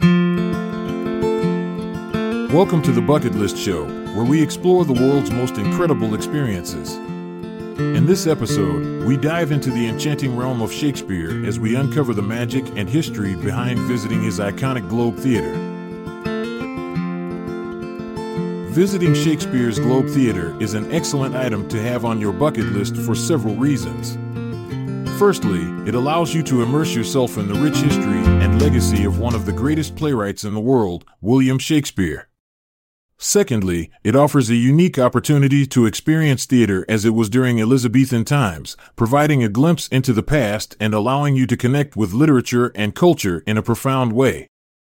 Welcome to the Bucket List Show, where we explore the world's most incredible experiences. In this episode, we dive into the enchanting realm of Shakespeare as we uncover the magic and history behind visiting his iconic Globe Theatre. Visiting Shakespeare's Globe Theatre is an excellent item to have on your bucket list for several reasons. Firstly, it allows you to immerse yourself in the rich history and legacy of one of the greatest playwrights in the world, William Shakespeare. Secondly, it offers a unique opportunity to experience theater as it was during Elizabethan times, providing a glimpse into the past and allowing you to connect with literature and culture in a profound way.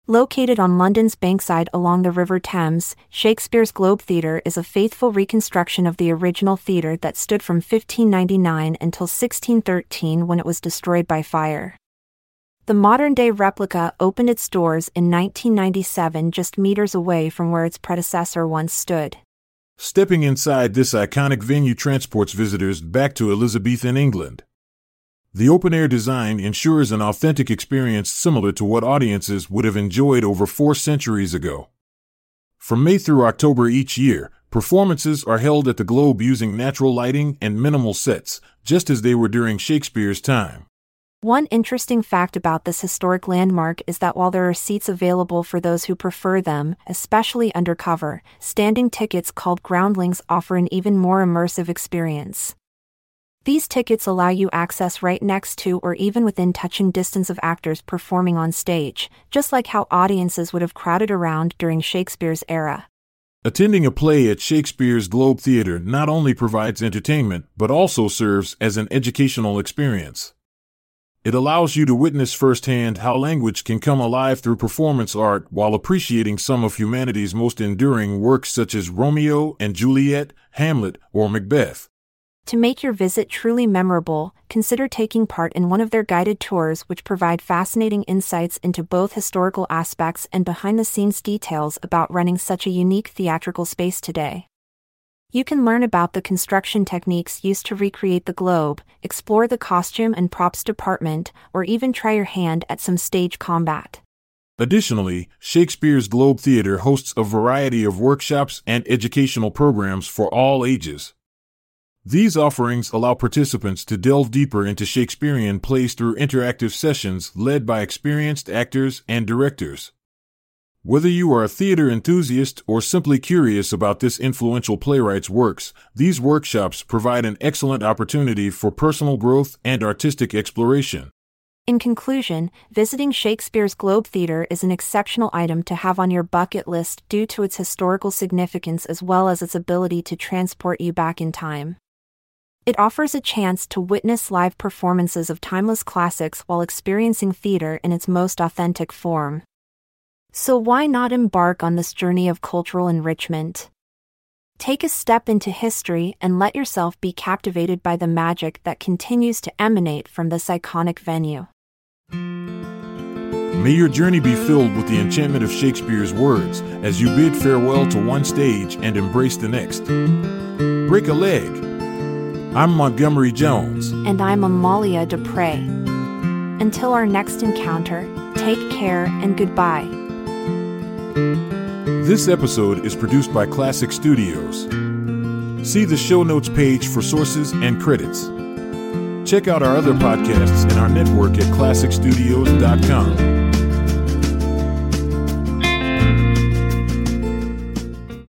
Located on London's Bankside along the River Thames, Shakespeare's Globe Theatre is a faithful reconstruction of the original theatre that stood from 1599 until 1613 when it was destroyed by fire. The modern day replica opened its doors in 1997 just meters away from where its predecessor once stood. Stepping inside this iconic venue transports visitors back to Elizabethan England. The open air design ensures an authentic experience similar to what audiences would have enjoyed over four centuries ago. From May through October each year, performances are held at the Globe using natural lighting and minimal sets, just as they were during Shakespeare's time. One interesting fact about this historic landmark is that while there are seats available for those who prefer them, especially undercover, standing tickets called groundlings offer an even more immersive experience. These tickets allow you access right next to or even within touching distance of actors performing on stage, just like how audiences would have crowded around during Shakespeare's era. Attending a play at Shakespeare's Globe Theatre not only provides entertainment, but also serves as an educational experience. It allows you to witness firsthand how language can come alive through performance art while appreciating some of humanity's most enduring works such as Romeo and Juliet, Hamlet, or Macbeth. To make your visit truly memorable, consider taking part in one of their guided tours, which provide fascinating insights into both historical aspects and behind the scenes details about running such a unique theatrical space today. You can learn about the construction techniques used to recreate the globe, explore the costume and props department, or even try your hand at some stage combat. Additionally, Shakespeare's Globe Theatre hosts a variety of workshops and educational programs for all ages. These offerings allow participants to delve deeper into Shakespearean plays through interactive sessions led by experienced actors and directors. Whether you are a theater enthusiast or simply curious about this influential playwright's works, these workshops provide an excellent opportunity for personal growth and artistic exploration. In conclusion, visiting Shakespeare's Globe Theatre is an exceptional item to have on your bucket list due to its historical significance as well as its ability to transport you back in time. It offers a chance to witness live performances of timeless classics while experiencing theater in its most authentic form. So why not embark on this journey of cultural enrichment? Take a step into history and let yourself be captivated by the magic that continues to emanate from this iconic venue. May your journey be filled with the enchantment of Shakespeare's words as you bid farewell to one stage and embrace the next. Break a leg. I'm Montgomery Jones. And I'm Amalia Dupre. Until our next encounter, take care and goodbye. This episode is produced by Klassic Studios. See the show notes page for sources and credits. Check out our other podcasts and our network at klassicstudios.com.